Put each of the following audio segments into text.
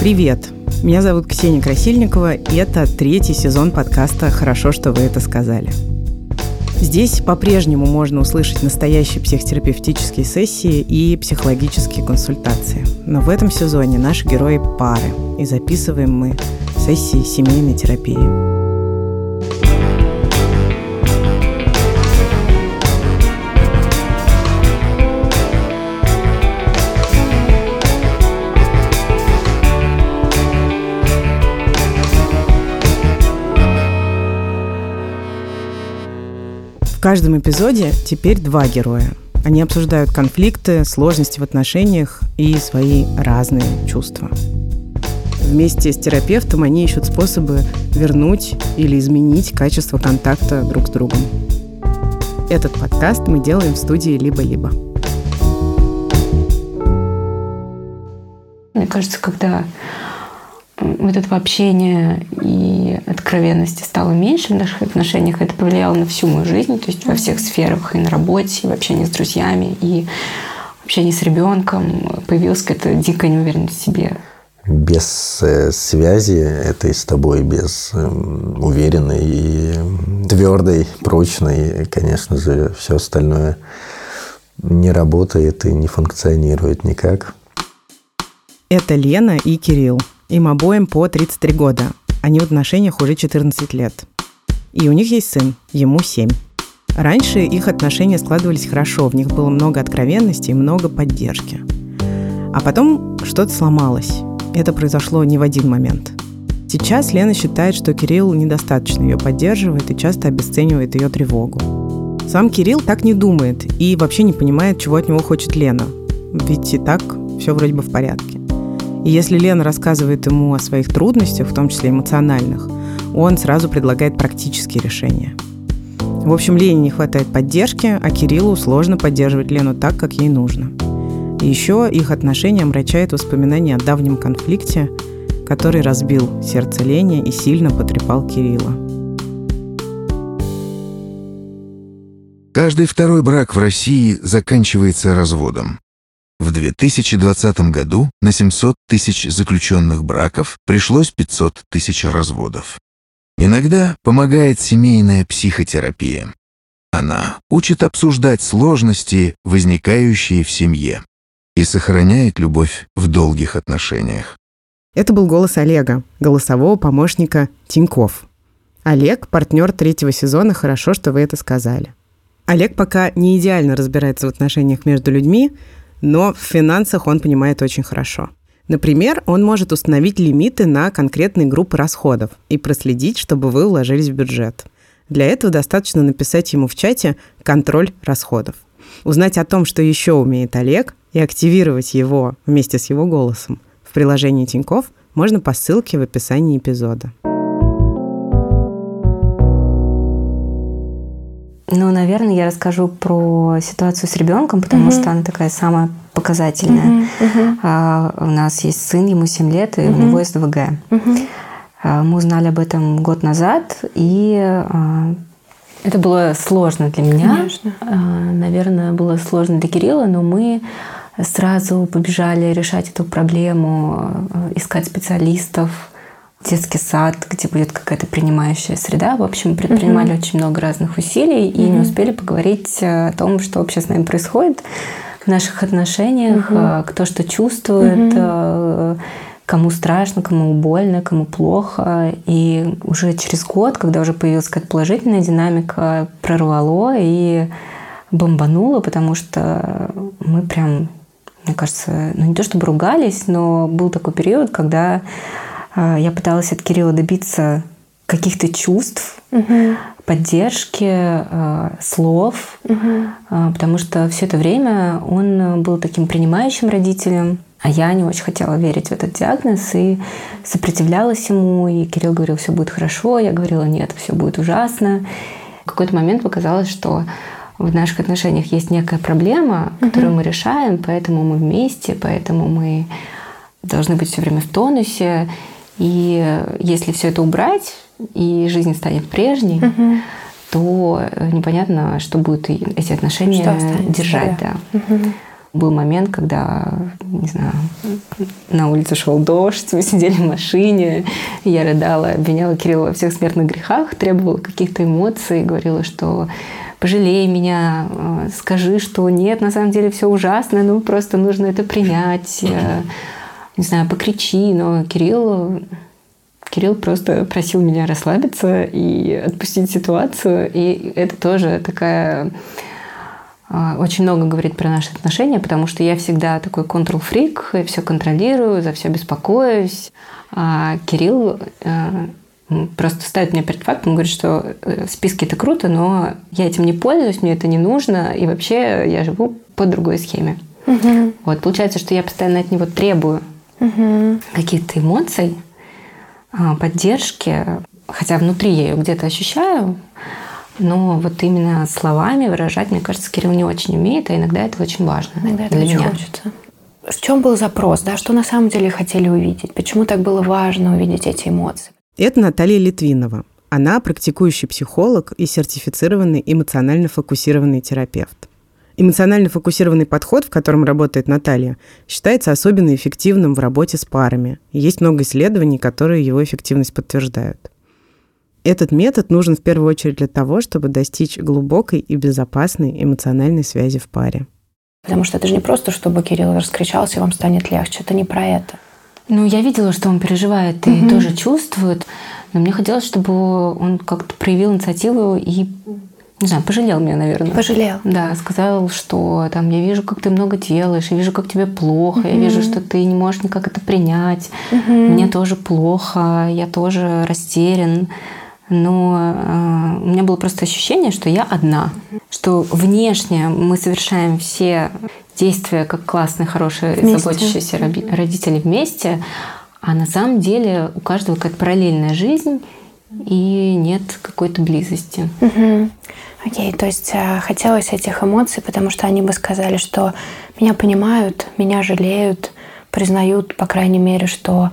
Привет! Меня зовут Ксения Красильникова, и это третий сезон подкаста «Хорошо, что вы это сказали». Здесь по-прежнему можно услышать настоящие психотерапевтические сессии и психологические консультации. Но в этом сезоне наши герои – пары, и записываем мы сессии семейной терапии. Каждом эпизоде теперь два героя. Они обсуждают конфликты, сложности в отношениях и свои разные чувства. Вместе с терапевтом они ищут способы вернуть или изменить качество контакта друг с другом. Этот подкаст мы делаем в студии «Либо-либо». Мне кажется, когда вот этого общения и откровенности стало меньше в наших отношениях, это повлияло на всю мою жизнь, то есть во всех сферах, и на работе, и в общении с друзьями, и в общении с ребенком появилась какая-то дикая неуверенность в себе. Без э, связи этой с тобой, без э, уверенной и твердой, прочной, конечно же, все остальное не работает и не функционирует никак. Это Лена и Кирилл. Им обоим по 33 года. Они в отношениях уже 14 лет. И у них есть сын, ему 7. Раньше их отношения складывались хорошо, в них было много откровенности и много поддержки. А потом что-то сломалось. Это произошло не в один момент. Сейчас Лена считает, что Кирилл недостаточно ее поддерживает и часто обесценивает ее тревогу. Сам Кирилл так не думает и вообще не понимает, чего от него хочет Лена. Ведь и так все вроде бы в порядке. И если Лена рассказывает ему о своих трудностях, в том числе эмоциональных, он сразу предлагает практические решения. В общем, Лене не хватает поддержки, а Кириллу сложно поддерживать Лену так, как ей нужно. И еще их отношения омрачает воспоминания о давнем конфликте, который разбил сердце Лене и сильно потрепал Кирилла. Каждый второй брак в России заканчивается разводом. В 2020 году на 700 тысяч заключенных браков пришлось 500 тысяч разводов. Иногда помогает семейная психотерапия. Она учит обсуждать сложности, возникающие в семье, и сохраняет любовь в долгих отношениях. Это был голос Олега, голосового помощника Тиньков. Олег – партнер третьего сезона «Хорошо, что вы это сказали». Олег пока не идеально разбирается в отношениях между людьми, но в финансах он понимает очень хорошо. Например, он может установить лимиты на конкретные группы расходов и проследить, чтобы вы уложились в бюджет. Для этого достаточно написать ему в чате «контроль расходов». Узнать о том, что еще умеет Олег, и активировать его вместе с его голосом в приложении Тиньков можно по ссылке в описании эпизода. Ну, наверное, я расскажу про ситуацию с ребенком, потому угу. что она такая самая показательная. Угу, угу. А, у нас есть сын, ему 7 лет, и угу. у него СДВГ. Угу. А, мы узнали об этом год назад, и а, это было сложно для меня. Конечно. А, наверное, было сложно для Кирилла, но мы сразу побежали решать эту проблему, а, искать специалистов детский сад, где будет какая-то принимающая среда. В общем, предпринимали угу. очень много разных усилий и не успели поговорить э, о том, что вообще с нами происходит в наших отношениях, угу. кто что чувствует, угу. кому страшно, кому больно, кому плохо. И уже через год, когда уже появилась какая-то положительная динамика, прорвало и бомбануло, потому что мы прям, мне кажется, ну не то чтобы ругались, но был такой период, когда я пыталась от Кирилла добиться каких-то чувств, угу. поддержки, а, слов, угу. потому что все это время он был таким принимающим родителем, а я не очень хотела верить в этот диагноз и сопротивлялась ему. И Кирилл говорил, все будет хорошо. Я говорила, нет, все будет ужасно. В какой-то момент показалось, что в наших отношениях есть некая проблема, которую угу. мы решаем, поэтому мы вместе, поэтому мы должны быть все время в тонусе. И если все это убрать, и жизнь станет прежней, угу. то непонятно, что будут эти отношения что держать. Да. Угу. Был момент, когда, не знаю, на улице шел дождь, мы сидели в машине, я рыдала, обвиняла Кирилла во всех смертных грехах, требовала каких-то эмоций, говорила, что пожалей меня, э, скажи, что нет, на самом деле все ужасно, ну просто нужно это принять, э, не знаю, покричи, но Кирилл Кирилл просто просил меня расслабиться и отпустить ситуацию. И это тоже такая а, очень много говорит про наши отношения, потому что я всегда такой контрол-фрик, я все контролирую, за все беспокоюсь. А Кирилл э, просто ставит меня перед фактом, говорит, что э, списки это круто, но я этим не пользуюсь, мне это не нужно, и вообще я живу по другой схеме. Угу. Вот получается, что я постоянно от него требую угу. каких-то эмоций, а, поддержки, хотя внутри я ее где-то ощущаю, но вот именно словами выражать, мне кажется, Кирилл не очень умеет, а иногда это очень важно. Иногда это очень меня. хочется. В чем был запрос, да? Что на самом деле хотели увидеть? Почему так было важно увидеть эти эмоции? Это Наталья Литвинова. Она практикующий психолог и сертифицированный эмоционально фокусированный терапевт. Эмоционально фокусированный подход, в котором работает Наталья, считается особенно эффективным в работе с парами. есть много исследований, которые его эффективность подтверждают. Этот метод нужен в первую очередь для того, чтобы достичь глубокой и безопасной эмоциональной связи в паре. Потому что это же не просто, чтобы Кирилл раскричался, и вам станет легче. Это не про это. Ну, я видела, что он переживает и угу. тоже чувствует. Но мне хотелось, чтобы он как-то проявил инициативу и не знаю, пожалел меня, наверное. Пожалел. Да, сказал, что там я вижу, как ты много делаешь, я вижу, как тебе плохо, угу. я вижу, что ты не можешь никак это принять. Угу. Мне тоже плохо, я тоже растерян но э, у меня было просто ощущение, что я одна, что внешне мы совершаем все действия как классные, хорошие, вместе. заботящиеся родители вместе, а на самом деле у каждого какая-то параллельная жизнь и нет какой-то близости. Угу. Окей, то есть э, хотелось этих эмоций, потому что они бы сказали, что меня понимают, меня жалеют, признают, по крайней мере, что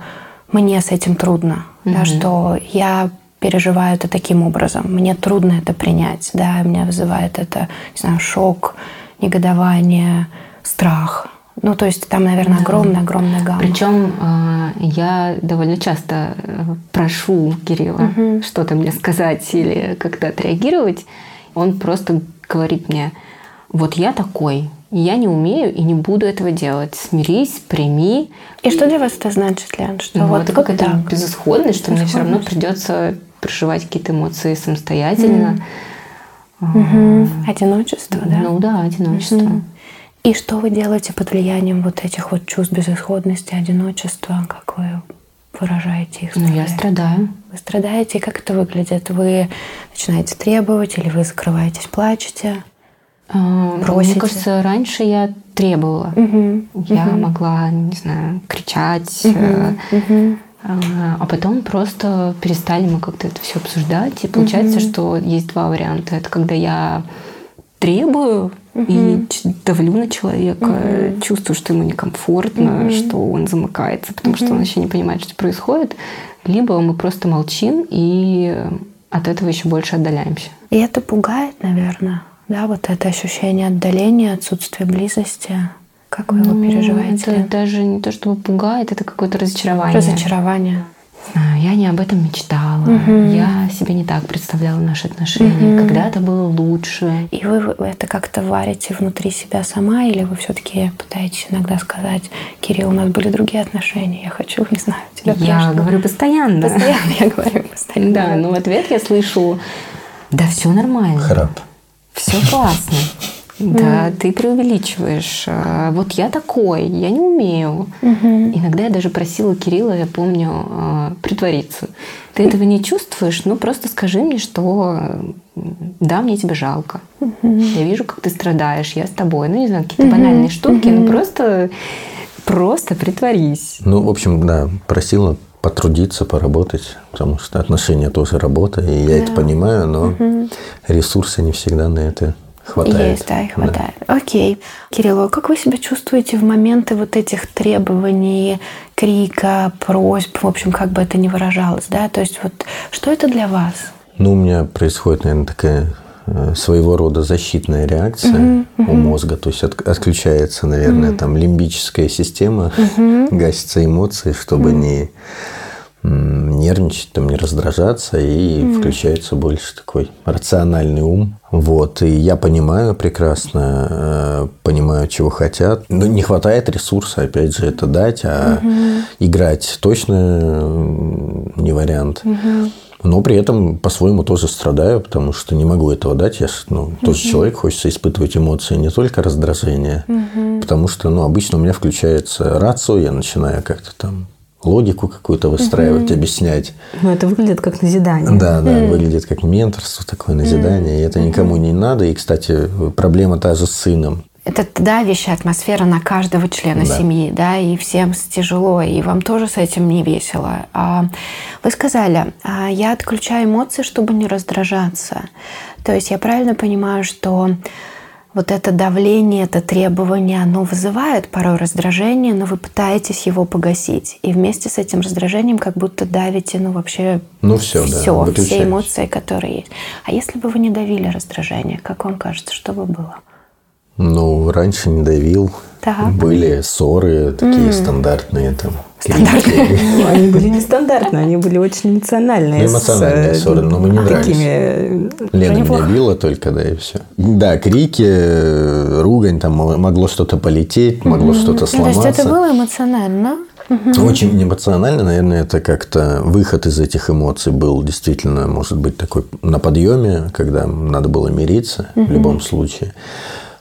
мне с этим трудно, угу. да, что я переживаю это таким образом. Мне трудно это принять, да, меня вызывает это, не знаю, шок, негодование, страх. Ну, то есть там, наверное, огромная-огромная да. гамма. Причем э, я довольно часто э, прошу Кирилла угу. что-то мне сказать или как-то отреагировать. Он просто говорит мне, вот я такой, я не умею и не буду этого делать. Смирись, прими. И, и... что для вас это значит, Лен? Что ну, вот это какая-то безысходность, что мне все равно придется проживать какие-то эмоции самостоятельно. Угу. Одиночество, да? Ну да, одиночество. Угу. И что вы делаете под влиянием вот этих вот чувств безысходности, одиночества? Как вы выражаете их? Ну, я страдаю. Вы страдаете, и как это выглядит? Вы начинаете требовать или вы закрываетесь, плачете? А, Просите? Мне кажется, раньше я требовала. Угу. Я угу. могла, не знаю, кричать. Угу. Угу а, а потом просто перестали мы как-то это все обсуждать. И получается, угу. что есть два варианта. Это когда я требую угу. и давлю на человека, угу. чувствую, что ему некомфортно, угу. что он замыкается, потому угу. что он еще не понимает, что происходит. Либо мы просто молчим и от этого еще больше отдаляемся. И это пугает, наверное, да, вот это ощущение отдаления, отсутствие близости. Как вы его ну, переживаете? Это даже не то, чтобы пугает, это какое-то разочарование. Разочарование. Я не об этом мечтала. Угу. Я себе не так представляла наши отношения. Угу. Когда-то было лучше. И вы это как-то варите внутри себя сама, или вы все-таки пытаетесь иногда сказать, Кирилл, у нас были другие отношения, я хочу, не знаю, тебя Я прошлого. говорю постоянно. Постоянно я говорю постоянно. Да, но в ответ я слышу, да все нормально. Храп. Все классно. Да, mm. ты преувеличиваешь. А, вот я такой, я не умею. Mm-hmm. Иногда я даже просила Кирилла, я помню, а, притвориться. Ты этого не чувствуешь, ну просто скажи мне, что да, мне тебя жалко. Mm-hmm. Я вижу, как ты страдаешь, я с тобой. Ну, не знаю, какие-то mm-hmm. банальные штуки, mm-hmm. ну просто, просто притворись. Ну, в общем, да, просила потрудиться, поработать, потому что отношения тоже работа, и я да. это понимаю, но угу. ресурсы не всегда на это Хватает. Есть, да, и хватает. Да. Окей. Кирилл, а как вы себя чувствуете в моменты вот этих требований, крика, просьб, в общем, как бы это ни выражалось, да? То есть вот что это для вас? Ну, у меня происходит, наверное, такая э, своего рода защитная реакция угу, у мозга, то есть от, отключается, наверное, угу. там лимбическая система, угу. гасятся эмоции, чтобы угу. не нервничать, там, не раздражаться, и mm включается больше такой рациональный ум. Вот, и я понимаю прекрасно, э, понимаю, чего хотят. Но не хватает ресурса, опять же, это дать, а mm играть точно не вариант. mm Но при этом по-своему тоже страдаю, потому что не могу этого дать. Я ну, тоже угу. человек, хочется испытывать эмоции, не только раздражение. Угу. Потому что ну, обычно у меня включается рацио, я начинаю как-то там логику какую-то выстраивать, угу. объяснять. Ну, это выглядит как назидание. Да, да, mm. выглядит как менторство, такое назидание. Mm. И это никому не надо. И, кстати, проблема та же с сыном. Это давящая атмосфера на каждого члена да. семьи, да, и всем тяжело, и вам тоже с этим не весело. А вы сказали, «А я отключаю эмоции, чтобы не раздражаться. То есть я правильно понимаю, что вот это давление, это требование, оно вызывает порой раздражение, но вы пытаетесь его погасить. И вместе с этим раздражением как будто давите, ну, вообще ну, все, все, да, все эмоции, которые есть. А если бы вы не давили раздражение, как вам кажется, что бы было? Ну, раньше не давил. Так. Были ссоры такие mm. стандартные там. Стандартные. Ну, они были нестандартные, они были очень эмоциональные. Ну, эмоциональные э, ссоры, но мы не нравились. Лена меня била только, да, и все. Да, крики, ругань, там могло что-то полететь, могло что-то сломаться. То есть это было эмоционально? Очень эмоционально, наверное, это как-то выход из этих эмоций был действительно, может быть, такой на подъеме, когда надо было мириться в любом случае.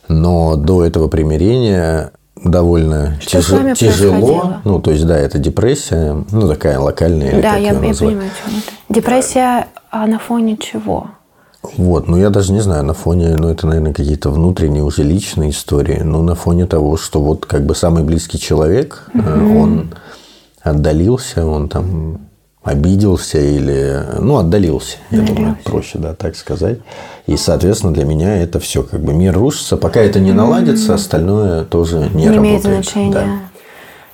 Но до этого примирения довольно Что тяж... тяжело. Ну, то есть, да, это депрессия, ну, такая локальная. Да, я, я понимаю, о чем это. Депрессия а на фоне чего? Вот, ну я даже не знаю, на фоне, ну это, наверное, какие-то внутренние уже личные истории, но на фоне того, что вот как бы самый близкий человек, угу. он отдалился, он там обиделся или, ну, отдалился, я думаю, проще, да, так сказать. И, соответственно, для меня это все как бы мир рушится. Пока это не наладится, остальное тоже не, не работает. имеет значения. Да.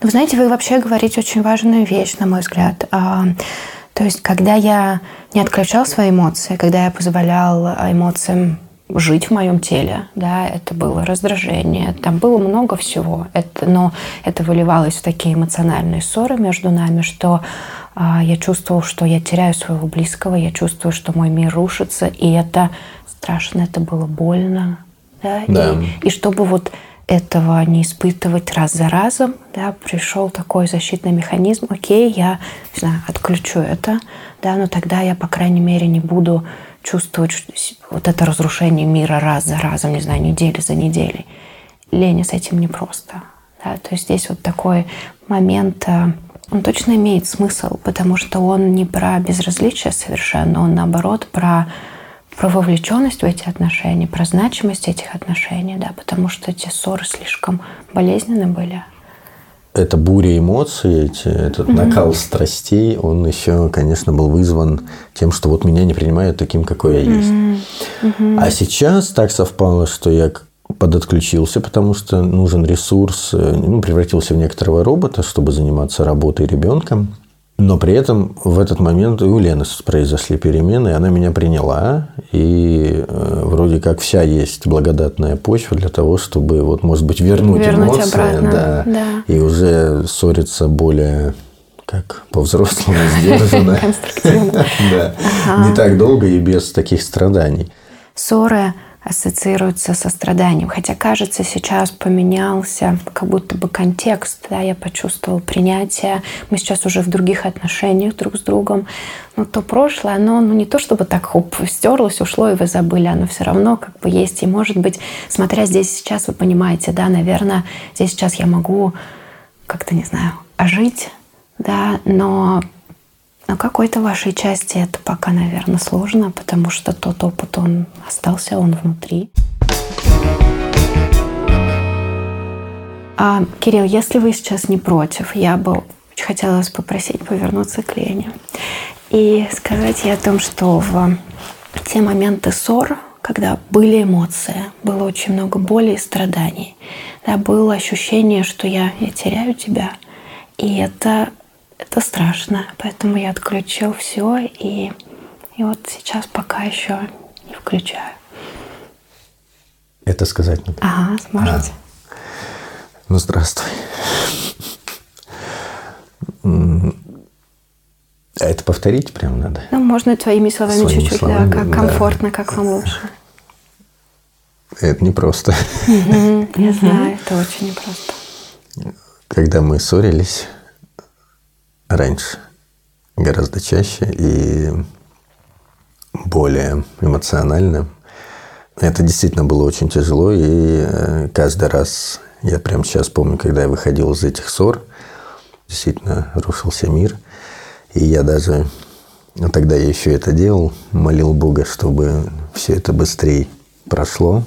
Ну, знаете, вы вообще говорите очень важную вещь, на мой взгляд. А, то есть, когда я не отключал свои эмоции, когда я позволял эмоциям жить в моем теле, да, это было раздражение, там было много всего, это, но это выливалось в такие эмоциональные ссоры между нами, что а, я чувствовал, что я теряю своего близкого, я чувствую, что мой мир рушится, и это страшно, это было больно. Да? Да. И, и чтобы вот этого не испытывать раз за разом, да, пришел такой защитный механизм, окей, я не знаю, отключу это, да, но тогда я, по крайней мере, не буду чувствовать вот это разрушение мира раз за разом, не знаю, неделю за неделей. Лене с этим непросто. Да? То есть здесь вот такой момент а, он точно имеет смысл, потому что он не про безразличие совершенно, он наоборот про про вовлеченность в эти отношения, про значимость этих отношений, да, потому что эти ссоры слишком болезненны были. Это буря эмоций, эти, этот mm-hmm. накал страстей, он еще, конечно, был вызван тем, что вот меня не принимают таким, какой я есть. Mm-hmm. Mm-hmm. А сейчас так совпало, что я подотключился, потому что нужен ресурс, э, ну, превратился в некоторого робота, чтобы заниматься работой ребенком. Но при этом в этот момент и у Лены произошли перемены, и она меня приняла, и э, вроде как вся есть благодатная почва для того, чтобы вот, может быть, вернуть, вернуть эмоции, обратно. Да, да, и уже ссориться более как по-взрослому сдержанно. Конструктивно. Не так долго и без таких страданий. Ссоры ассоциируется со страданием. Хотя, кажется, сейчас поменялся как будто бы контекст. Да, я почувствовал принятие. Мы сейчас уже в других отношениях друг с другом. Но то прошлое, оно ну, не то чтобы так хоп, стерлось, ушло, и вы забыли. Оно все равно как бы есть. И, может быть, смотря здесь сейчас, вы понимаете, да, наверное, здесь сейчас я могу как-то, не знаю, ожить, да, но но какой-то вашей части это пока, наверное, сложно, потому что тот опыт, он остался, он внутри. А, Кирилл, если вы сейчас не против, я бы очень хотела вас попросить повернуться к Лене и сказать ей о том, что в те моменты ссор, когда были эмоции, было очень много боли и страданий, да, было ощущение, что я, я теряю тебя, и это это страшно, поэтому я отключил все и, и вот сейчас пока еще не включаю. Это сказать надо? Ага, сможете. А. Ну, здравствуй. А это повторить прям надо? Ну, можно твоими словами чуть-чуть, да, как да. комфортно, как вам лучше. Это непросто. Я знаю, это очень непросто. Когда мы ссорились раньше, гораздо чаще и более эмоционально, это действительно было очень тяжело, и э, каждый раз, я прям сейчас помню, когда я выходил из этих ссор, действительно рушился мир, и я даже, ну, тогда я еще это делал, молил Бога, чтобы все это быстрее прошло,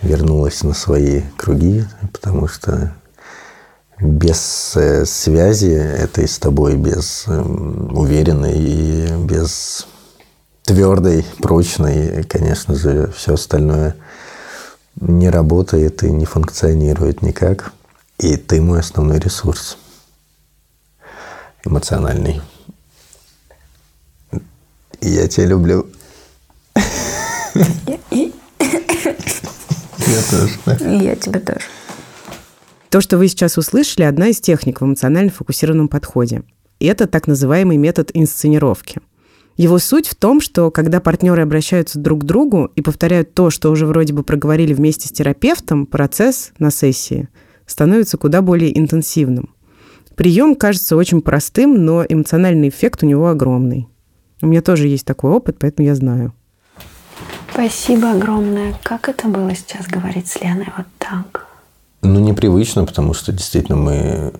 вернулось на свои круги, потому что без э, связи этой с тобой, без э, уверенной и без твердой, прочной, конечно же, все остальное не работает и не функционирует никак. И ты мой основной ресурс эмоциональный. И я тебя люблю. Я тоже. Я тебя тоже. То, что вы сейчас услышали, одна из техник в эмоционально фокусированном подходе. И это так называемый метод инсценировки. Его суть в том, что когда партнеры обращаются друг к другу и повторяют то, что уже вроде бы проговорили вместе с терапевтом, процесс на сессии становится куда более интенсивным. Прием кажется очень простым, но эмоциональный эффект у него огромный. У меня тоже есть такой опыт, поэтому я знаю. Спасибо огромное. Как это было сейчас говорить с Леной вот так? Ну, непривычно, потому что действительно мы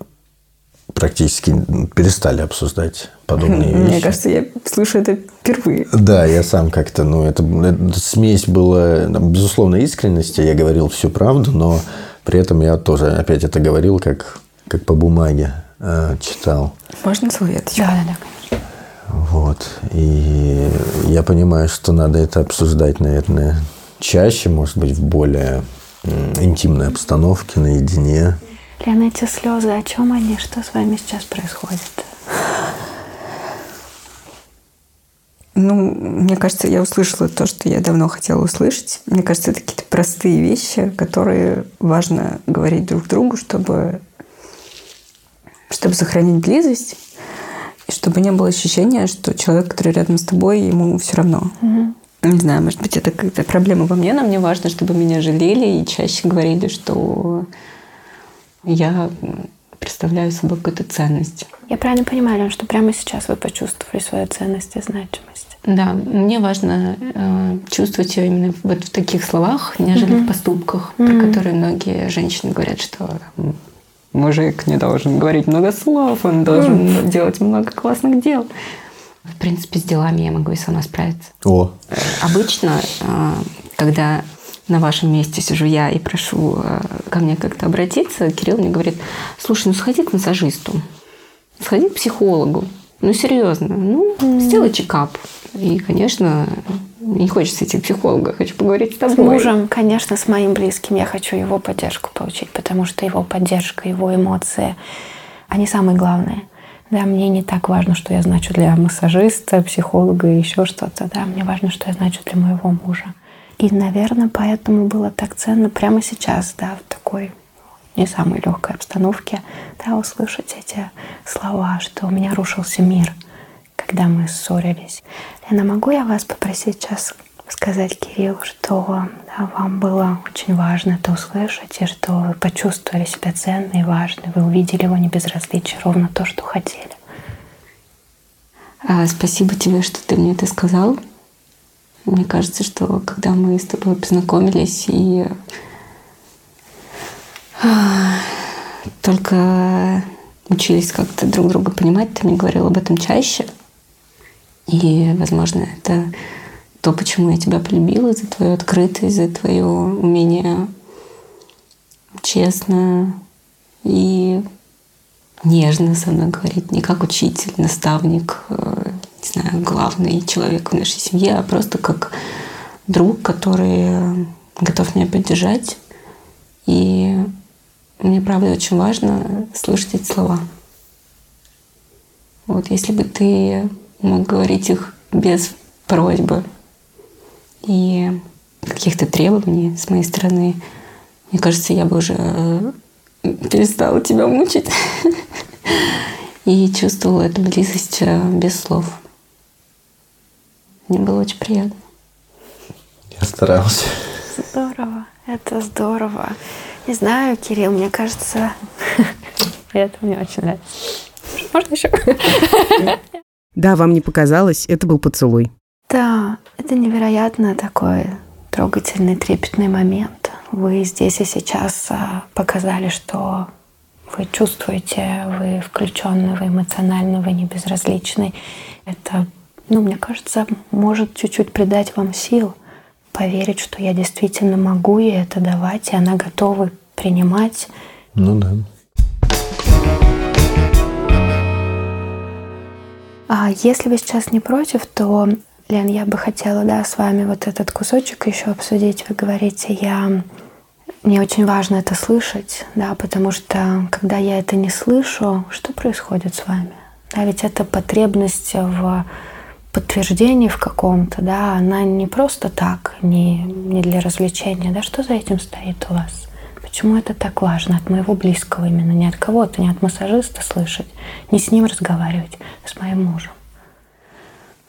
практически перестали обсуждать подобные вещи. Мне кажется, я слышу это впервые. Да, я сам как-то, ну, это, это смесь была, безусловно, искренности. Я говорил всю правду, но при этом я тоже опять это говорил, как, как по бумаге э, читал. Можно отвечать? Да, да, да, конечно. Вот. И я понимаю, что надо это обсуждать, наверное, чаще, может быть, в более интимной обстановке, наедине. Лена, эти слезы, о чем они? Что с вами сейчас происходит? Ну, мне кажется, я услышала то, что я давно хотела услышать. Мне кажется, это какие-то простые вещи, которые важно говорить друг другу, чтобы, чтобы сохранить близость, и чтобы не было ощущения, что человек, который рядом с тобой, ему все равно. Не знаю, может быть, это какая-то проблема во мне, но мне важно, чтобы меня жалели и чаще говорили, что я представляю собой какую-то ценность. Я правильно понимаю, Лен, что прямо сейчас вы почувствовали свою ценность и значимость? Да, мне важно э, чувствовать ее именно вот в таких словах, нежели в поступках, про которые многие женщины говорят, что мужик не должен говорить много слов, он должен делать много классных дел. В принципе, с делами я могу и сама справиться. О, Э, Обычно, э, когда на вашем месте сижу я и прошу э, ко мне как-то обратиться, Кирилл мне говорит, слушай, ну сходи к массажисту, сходи к психологу. Ну, серьезно, ну, сделай чекап. И, конечно, не хочется идти к психологу, хочу поговорить с С тобой. мужем, конечно, с моим близким я хочу его поддержку получить, потому что его поддержка, его эмоции, они самые главные. Да, мне не так важно, что я значу для массажиста, психолога и еще что-то. Да, мне важно, что я значу для моего мужа. И, наверное, поэтому было так ценно прямо сейчас, да, в такой не самой легкой обстановке, да, услышать эти слова, что у меня рушился мир, когда мы ссорились. Лена, могу я вас попросить сейчас сказать Кириллу, что да, вам было очень важно это услышать, и что вы почувствовали себя ценной и важной, вы увидели его небезразличие, ровно то, что хотели. А, Спасибо тебе, что ты мне это сказал. Мне кажется, что когда мы с тобой познакомились и а, только учились как-то друг друга понимать, ты мне говорил об этом чаще. И, возможно, это то, почему я тебя полюбила, за твою открытость, за твое умение честно и нежно со мной говорить, не как учитель, наставник, э, не знаю, главный человек в нашей семье, а просто как друг, который готов меня поддержать. И мне, правда, очень важно слышать эти слова. Вот если бы ты мог говорить их без просьбы и каких-то требований с моей стороны, мне кажется, я бы уже э, перестала тебя мучить. И чувствовала эту близость э, без слов. Мне было очень приятно. Я старался. Здорово, это здорово. Не знаю, Кирилл, мне кажется, это мне очень нравится. Можно еще? Да, вам не показалось, это был поцелуй. Да, это невероятно такой трогательный, трепетный момент. Вы здесь и сейчас а, показали, что вы чувствуете, вы включенны, вы эмоциональны, вы не безразличны. Это, ну, мне кажется, может чуть-чуть придать вам сил, поверить, что я действительно могу ей это давать, и она готова принимать. Ну да. А если вы сейчас не против, то, Лен, я бы хотела, да, с вами вот этот кусочек еще обсудить. Вы говорите, я мне очень важно это слышать, да, потому что когда я это не слышу, что происходит с вами? Да, ведь это потребность в подтверждении в каком-то, да, она не просто так, не, не для развлечения, да, что за этим стоит у вас? Почему это так важно от моего близкого именно, не от кого-то, не от массажиста слышать, не с ним разговаривать, а с моим мужем?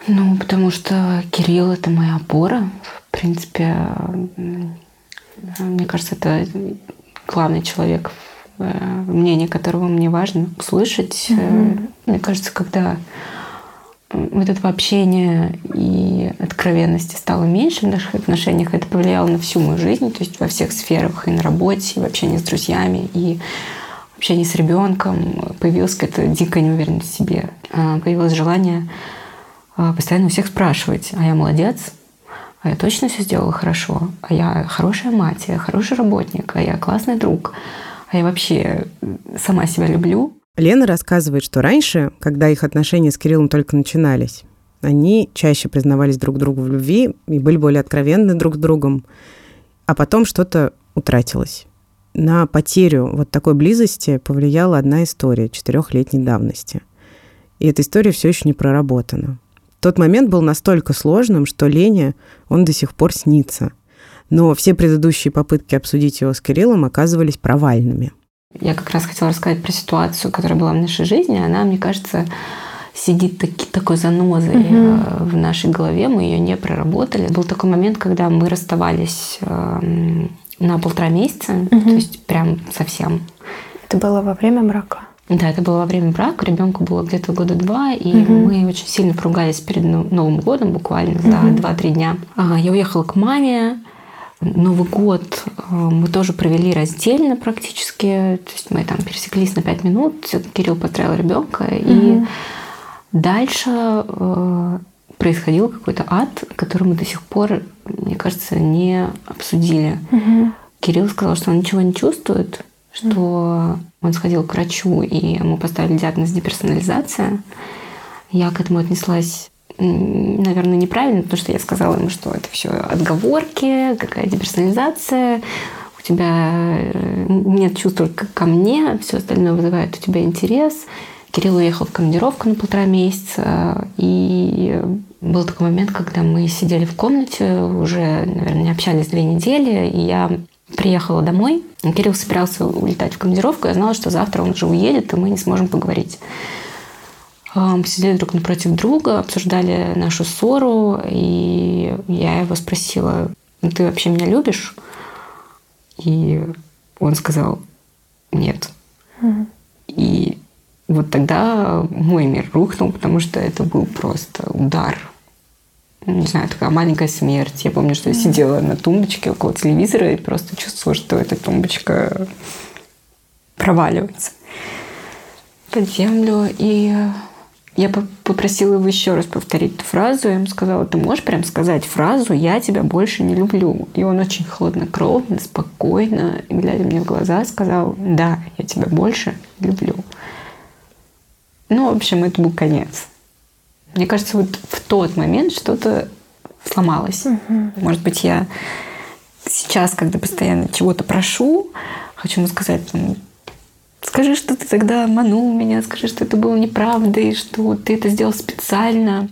Ну, потому что Кирилл — это моя опора. В принципе, мне кажется, это главный человек, мнение которого мне важно услышать. Mm-hmm. Мне кажется, когда вот этого общения и откровенности стало меньше в наших отношениях, это повлияло на всю мою жизнь, то есть во всех сферах, и на работе, и в общении с друзьями, и в общении с ребенком. Появилась какая-то дикая неуверенность в себе. А, появилось желание постоянно у всех спрашивать, а я молодец, а я точно все сделала хорошо, а я хорошая мать, а я хороший работник, а я классный друг, а я вообще сама себя люблю. Лена рассказывает, что раньше, когда их отношения с Кириллом только начинались, они чаще признавались друг другу в любви и были более откровенны друг с другом, а потом что-то утратилось. На потерю вот такой близости повлияла одна история четырехлетней давности. И эта история все еще не проработана. Тот момент был настолько сложным, что Лене он до сих пор снится. Но все предыдущие попытки обсудить его с Кириллом оказывались провальными – я как раз хотела рассказать про ситуацию, которая была в нашей жизни. Она, мне кажется, сидит таки, такой занозой угу. в нашей голове. Мы ее не проработали. Был такой момент, когда мы расставались эм, на полтора месяца, угу. то есть прям совсем. Это было во время брака? Да, это было во время брака. Ребенку было где-то года два, и угу. мы очень сильно поругались перед Новым годом, буквально угу. за два-три дня. Я уехала к маме. Новый год э, мы тоже провели раздельно практически. То есть мы там пересеклись на пять минут. Кирилл поздравил ребенка. Угу. И дальше э, происходил какой-то ад, который мы до сих пор, мне кажется, не обсудили. Угу. Кирилл сказал, что он ничего не чувствует, что он сходил к врачу, и ему поставили диагноз деперсонализация. Я к этому отнеслась наверное, неправильно, потому что я сказала ему, что это все отговорки, какая деперсонализация, у тебя э, нет чувства ко мне, все остальное вызывает у тебя интерес. Кирилл уехал в командировку на полтора месяца, и был такой момент, когда мы сидели в комнате, уже, наверное, общались две недели, и я приехала домой. Кирилл собирался улетать в командировку, я знала, что завтра он уже уедет, и мы не сможем поговорить. Мы сидели друг напротив друга, обсуждали нашу ссору, и я его спросила, ну ты вообще меня любишь? И он сказал, нет. И вот тогда мой мир рухнул, потому что это был просто удар. Не знаю, такая маленькая смерть. Я помню, что я сидела на тумбочке около телевизора и просто чувствовала, что эта тумбочка проваливается под землю. И я попросила его еще раз повторить эту фразу. Я ему сказала, ты можешь прям сказать фразу «я тебя больше не люблю». И он очень хладнокровно, спокойно, глядя мне в глаза, сказал «да, я тебя больше люблю». Ну, в общем, это был конец. Мне кажется, вот в тот момент что-то сломалось. Угу. Может быть, я сейчас, когда постоянно чего-то прошу, хочу ему сказать, Скажи, что ты тогда обманул меня, скажи, что это было неправдой, что ты это сделал специально.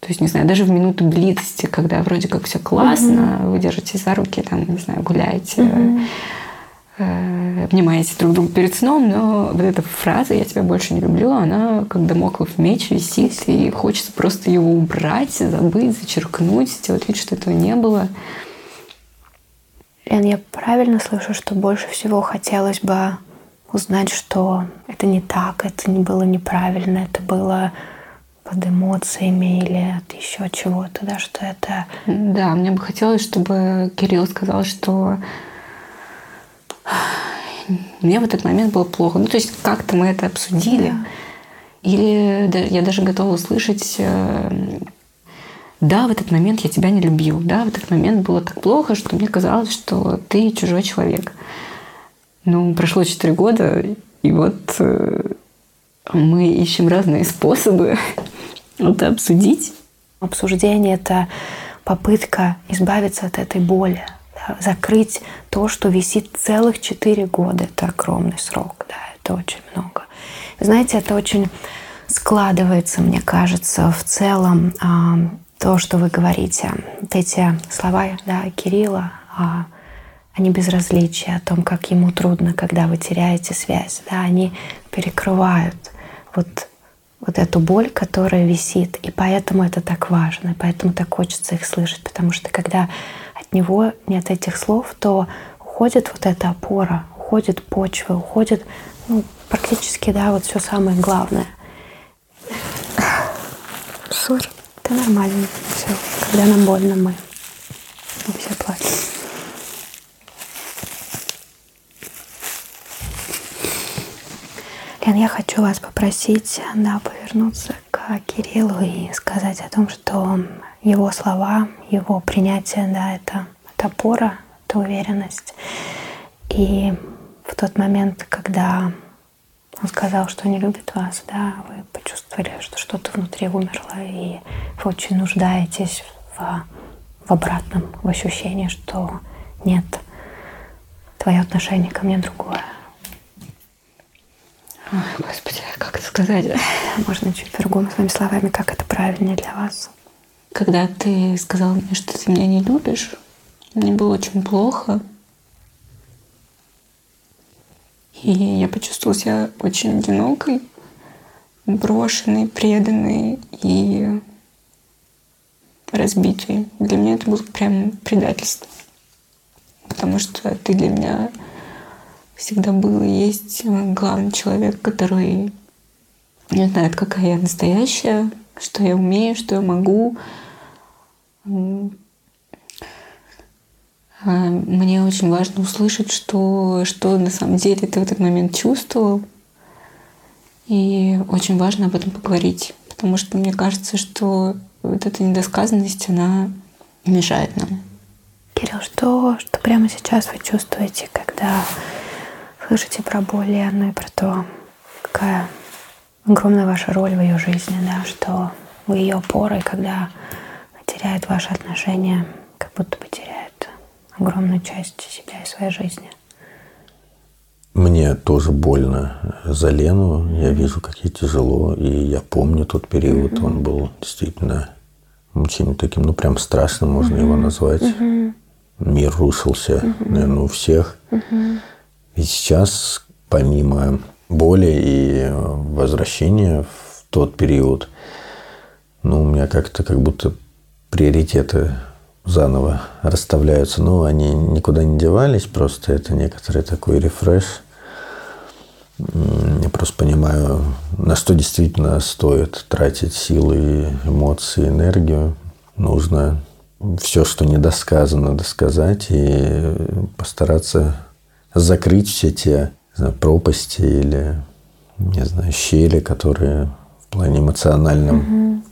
То есть, не знаю, даже в минуту близости, когда вроде как все классно, угу. вы держитесь за руки, там, не знаю, гуляете, угу. Э, обнимаете друг друга перед сном, но вот эта фраза «я тебя больше не люблю», она как домоклов меч висит, и хочется просто его убрать, забыть, зачеркнуть, сделать вид, что этого не было. Лен, я правильно слышу, что больше всего хотелось бы узнать, что это не так, это не было неправильно, это было под эмоциями или от еще чего-то, да, что это... Да, мне бы хотелось, чтобы Кирилл сказал, что мне в этот момент было плохо. Ну, то есть как-то мы это обсудили. Или я даже готова услышать, э, да, в этот момент я тебя не любил, да, в этот момент было так плохо, что мне казалось, что ты чужой человек. Ну, прошло четыре года, и вот э, мы ищем разные способы это обсудить. Обсуждение – это попытка избавиться от этой боли, да, закрыть то, что висит целых четыре года. Это огромный срок, да, это очень много. Знаете, это очень складывается, мне кажется, в целом а, то, что вы говорите. Вот эти слова да, Кирилла а, о небезразличии, о том, как ему трудно, когда вы теряете связь, да, они перекрывают вот вот эту боль, которая висит. И поэтому это так важно, и поэтому так хочется их слышать. Потому что когда от него нет этих слов, то уходит вот эта опора, уходит почва, уходит ну, практически, да, вот все самое главное. Сори. Это нормально. Все. Когда нам больно, мы, мы все плачем. Лен, я хочу вас попросить да, повернуться к Кириллу и сказать о том, что его слова, его принятие, да, это, это опора, это уверенность. И в тот момент, когда он сказал, что не любит вас, да, вы почувствовали, что что-то внутри умерло, и вы очень нуждаетесь в, в обратном, в ощущении, что нет, твое отношение ко мне другое. Ой, Господи, как это сказать? Можно чуть по-другому, своими словами, как это правильнее для вас. Когда ты сказал мне, что ты меня не любишь, мне было очень плохо. И я почувствовала себя очень одинокой, брошенной, преданной и разбитой. Для меня это было прям предательство. Потому что ты для меня всегда был и есть главный человек, который не знает, какая я настоящая, что я умею, что я могу. А мне очень важно услышать, что, что на самом деле ты в этот момент чувствовал. И очень важно об этом поговорить, потому что мне кажется, что вот эта недосказанность, она мешает нам. Кирилл, что, что прямо сейчас вы чувствуете, когда слышите про боль и про то, какая огромная ваша роль в ее жизни, да, что вы ее опора, и когда теряет ваши отношения, как будто бы теряет огромную часть себя и своей жизни. Мне тоже больно за Лену. Я вижу, как ей тяжело. И я помню тот период. Mm-hmm. Он был действительно очень таким, ну, прям страшным, можно mm-hmm. его назвать. Mm-hmm. Мир рушился, mm-hmm. наверное, у всех. Mm-hmm. И сейчас, помимо боли и возвращения в тот период, ну, у меня как-то как будто приоритеты заново расставляются. Ну, они никуда не девались, просто это некоторый такой рефреш. Я просто понимаю, на что действительно стоит тратить силы, эмоции, энергию. Нужно все, что недосказано, досказать и постараться закрыть все те знаю, пропасти или, не знаю, щели, которые в плане эмоциональном угу.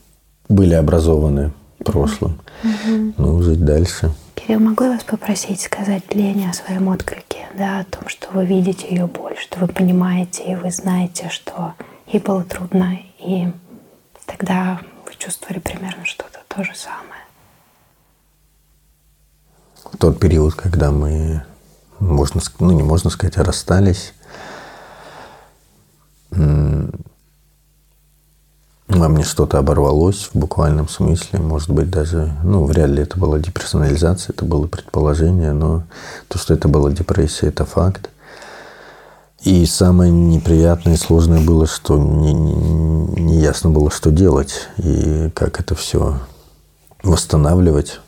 были образованы в прошлом. Угу. Ну, жить дальше. Кирилл, могу я вас попросить сказать Лене о своем отклике, да, о том, что вы видите ее боль, что вы понимаете и вы знаете, что ей было трудно, и тогда вы чувствовали примерно что-то то же самое. В тот период, когда мы можно, ну не можно сказать, а расстались. Во мне что-то оборвалось в буквальном смысле. Может быть, даже, ну, вряд ли это была деперсонализация, это было предположение, но то, что это была депрессия, это факт. И самое неприятное и сложное было, что не, не, не ясно было, что делать и как это все восстанавливать.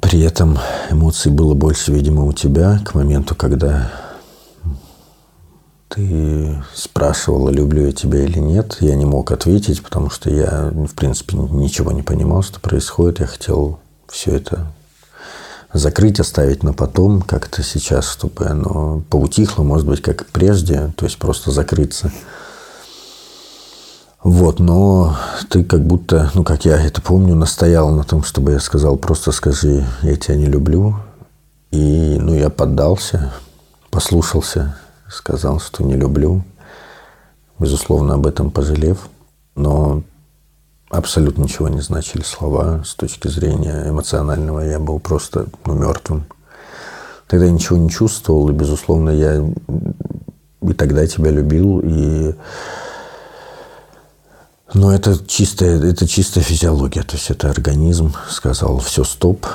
При этом эмоций было больше, видимо, у тебя к моменту, когда ты спрашивала, люблю я тебя или нет. Я не мог ответить, потому что я, в принципе, ничего не понимал, что происходит. Я хотел все это закрыть, оставить на потом, как-то сейчас, чтобы оно поутихло, может быть, как прежде, то есть просто закрыться. Вот, но ты как будто, ну, как я это помню, настоял на том, чтобы я сказал, просто скажи, я тебя не люблю. И, ну, я поддался, послушался, сказал, что не люблю, безусловно, об этом пожалев, но абсолютно ничего не значили слова с точки зрения эмоционального. Я был просто ну, мертвым. Тогда я ничего не чувствовал, и, безусловно, я и тогда тебя любил, и но это чистая, это чистая физиология, то есть это организм сказал, все, стоп,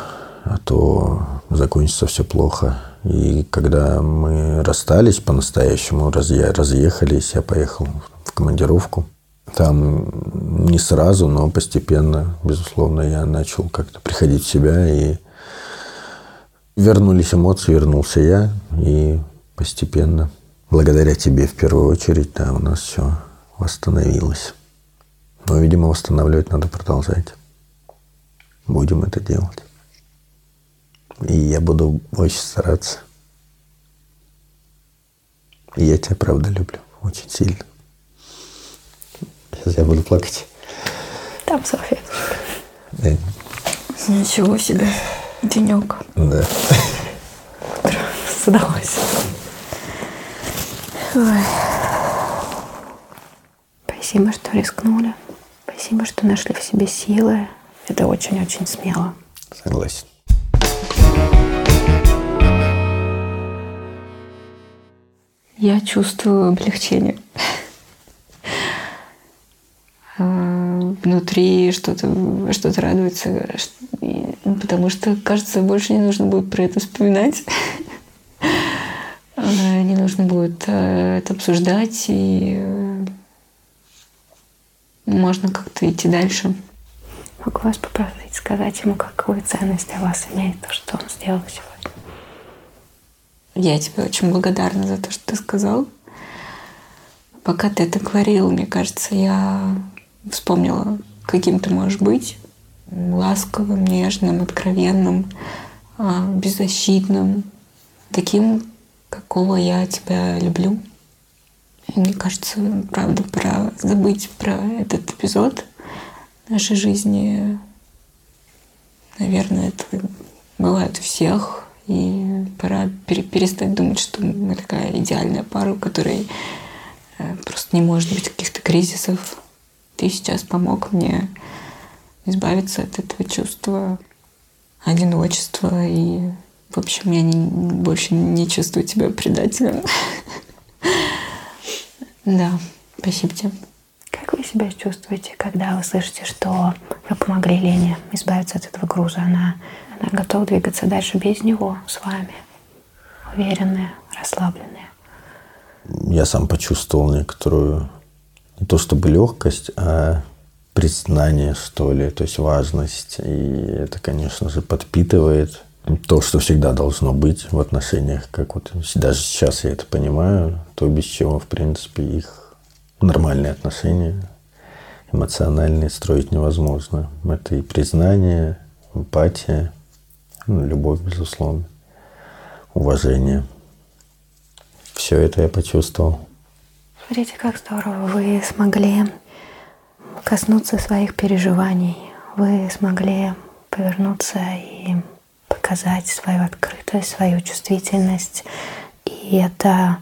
а то закончится все плохо. И когда мы расстались по-настоящему, разъехались, я поехал в командировку. Там не сразу, но постепенно, безусловно, я начал как-то приходить в себя, и вернулись эмоции, вернулся я, и постепенно, благодаря тебе в первую очередь, да, у нас все восстановилось. Но, видимо, восстанавливать надо продолжать. Будем это делать. И я буду очень стараться. И я тебя, правда, люблю. Очень сильно. Сейчас я буду плакать. Там салфеточка. Да. Ничего себе. Денек. Да. С удовольствием. Ой. Спасибо, что рискнули. Спасибо, что нашли в себе силы. Это очень-очень смело. Согласен. Я чувствую облегчение. А, внутри что-то что радуется, ну, потому что, кажется, больше не нужно будет про это вспоминать. А, не нужно будет э, это обсуждать, и э, можно как-то идти дальше. Могу вас попросить сказать ему, какую ценность для вас имеет то, что он сделал сегодня. Я тебе очень благодарна за то, что ты сказал. Пока ты это говорил, мне кажется, я вспомнила, каким ты можешь быть. Ласковым, нежным, откровенным, а, беззащитным. Таким, какого я тебя люблю. И мне кажется, правда, пора забыть про этот эпизод нашей жизни. Наверное, это бывает у всех. И пора перестать думать, что мы такая идеальная пара, у которой э, просто не может быть каких-то кризисов. Ты сейчас помог мне избавиться от этого чувства одиночества. И, в общем, я не, больше не чувствую тебя предателем. Да, спасибо тебе. Вы себя чувствуете, когда вы слышите, что вы помогли Лене избавиться от этого груза? Она, она готова двигаться дальше без него, с вами, уверенная, расслабленная. Я сам почувствовал некоторую, не то чтобы легкость, а признание, что ли, то есть важность. И это, конечно же, подпитывает то, что всегда должно быть в отношениях, как вот даже сейчас я это понимаю, то без чего, в принципе, их нормальные отношения эмоциональные строить невозможно. Это и признание, эмпатия, ну, любовь, безусловно, уважение. Все это я почувствовал. Смотрите, как здорово. Вы смогли коснуться своих переживаний. Вы смогли повернуться и показать свою открытость, свою чувствительность. И это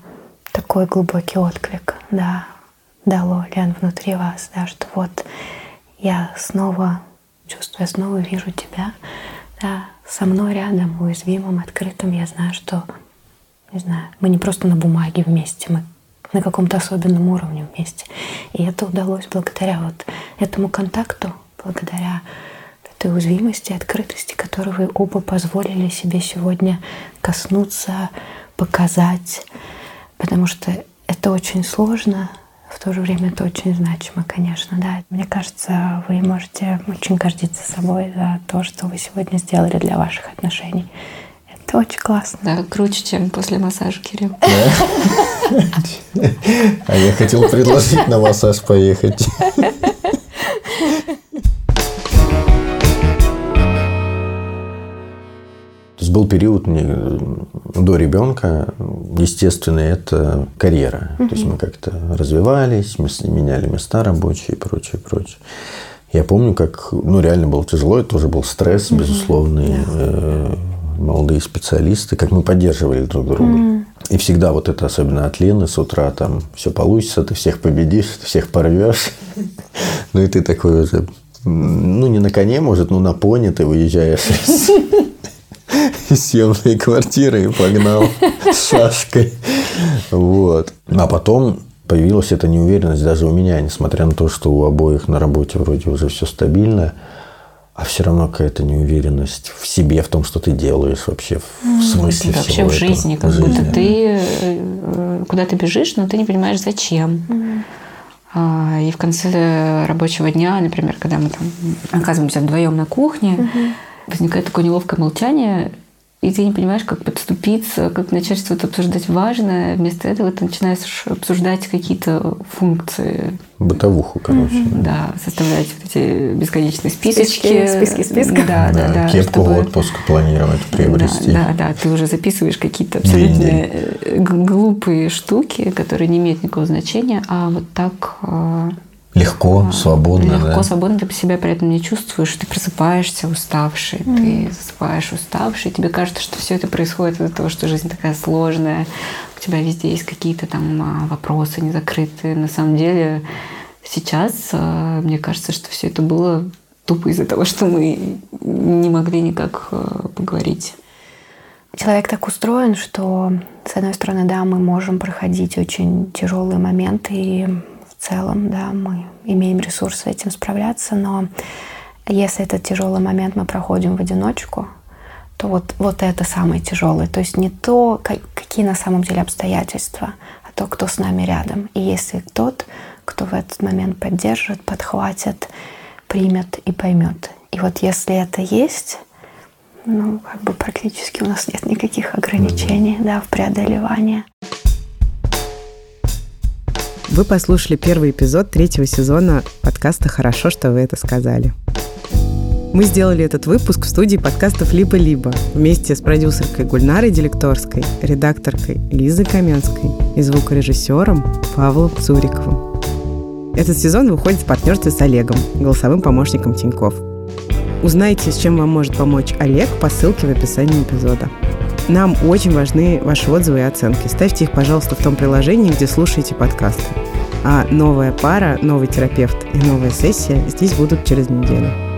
такой глубокий отклик, да, дало Лен внутри вас, да, что вот я снова чувствую, снова вижу тебя, да, со мной рядом, уязвимым, открытым. Я знаю, что, не знаю, мы не просто на бумаге вместе, мы на каком-то особенном уровне вместе. И это удалось благодаря вот этому контакту, благодаря этой уязвимости, открытости, которую вы оба позволили себе сегодня коснуться, показать. Потому что это очень сложно, в то же время это очень значимо, конечно, да. Мне кажется, вы можете очень гордиться собой за то, что вы сегодня сделали для ваших отношений. Это очень классно. Да, круче, чем после массажа, Кирилл. А я хотел предложить на массаж поехать. есть был период мне, до ребенка, естественно, это карьера. Угу. То есть мы как-то развивались, мы меняли места рабочие и прочее, прочее. Я помню, как, ну, реально было тяжело, это тоже был стресс, угу. безусловный. Э, молодые специалисты, как мы поддерживали друг друга. Mm. И всегда вот это, особенно от Лены, с утра там все получится, ты всех победишь, ты всех порвешь. Ну и ты такой уже, ну не на коне, может, ну на пони ты уезжаешь из съемной квартиры и погнал с шашкой. Вот. А потом появилась эта неуверенность даже у меня, несмотря на то, что у обоих на работе вроде уже все стабильно а все равно какая-то неуверенность в себе, в том, что ты делаешь вообще, в смысле да, всего Вообще в жизни, как жизни, будто ты э, куда ты бежишь, но ты не понимаешь, зачем. Mm. И в конце рабочего дня, например, когда мы там оказываемся вдвоем на кухне, mm-hmm. Возникает такое неловкое молчание, и ты не понимаешь, как подступиться, как начать что-то обсуждать важное. Вместо этого ты начинаешь обсуждать какие-то функции. Бытовуху, короче. Mm-hmm. Да, составлять вот эти бесконечные списочки. Списки, списки. Да, да, да. да кепку чтобы... отпуск планировать, приобрести. Да, да, да, ты уже записываешь какие-то абсолютно э, глупые штуки, которые не имеют никакого значения, а вот так а, Легко, а, свободно. Легко, да? свободно, ты себя при этом не чувствуешь, ты просыпаешься уставший, mm. ты засыпаешь уставший, тебе кажется, что все это происходит из-за того, что жизнь такая сложная, у тебя везде есть какие-то там а, вопросы не закрытые. На самом деле сейчас а, мне кажется, что все это было тупо из-за того, что мы не могли никак поговорить. Человек так устроен, что, с одной стороны, да, мы можем проходить очень тяжелые моменты и целом, да, мы имеем ресурсы с этим справляться, но если этот тяжелый момент мы проходим в одиночку, то вот, вот это самое тяжелое. То есть не то, какие на самом деле обстоятельства, а то, кто с нами рядом. И если тот, кто в этот момент поддержит, подхватит, примет и поймет. И вот если это есть, ну, как бы практически у нас нет никаких ограничений, да, в преодолевании. Вы послушали первый эпизод третьего сезона подкаста «Хорошо, что вы это сказали». Мы сделали этот выпуск в студии подкастов «Либо-либо» вместе с продюсеркой Гульнарой Делекторской, редакторкой Лизой Каменской и звукорежиссером Павлом Цуриковым. Этот сезон выходит в партнерстве с Олегом, голосовым помощником Тиньков. Узнайте, с чем вам может помочь Олег по ссылке в описании эпизода. Нам очень важны ваши отзывы и оценки. Ставьте их, пожалуйста, в том приложении, где слушаете подкасты. А новая пара, новый терапевт и новая сессия здесь будут через неделю.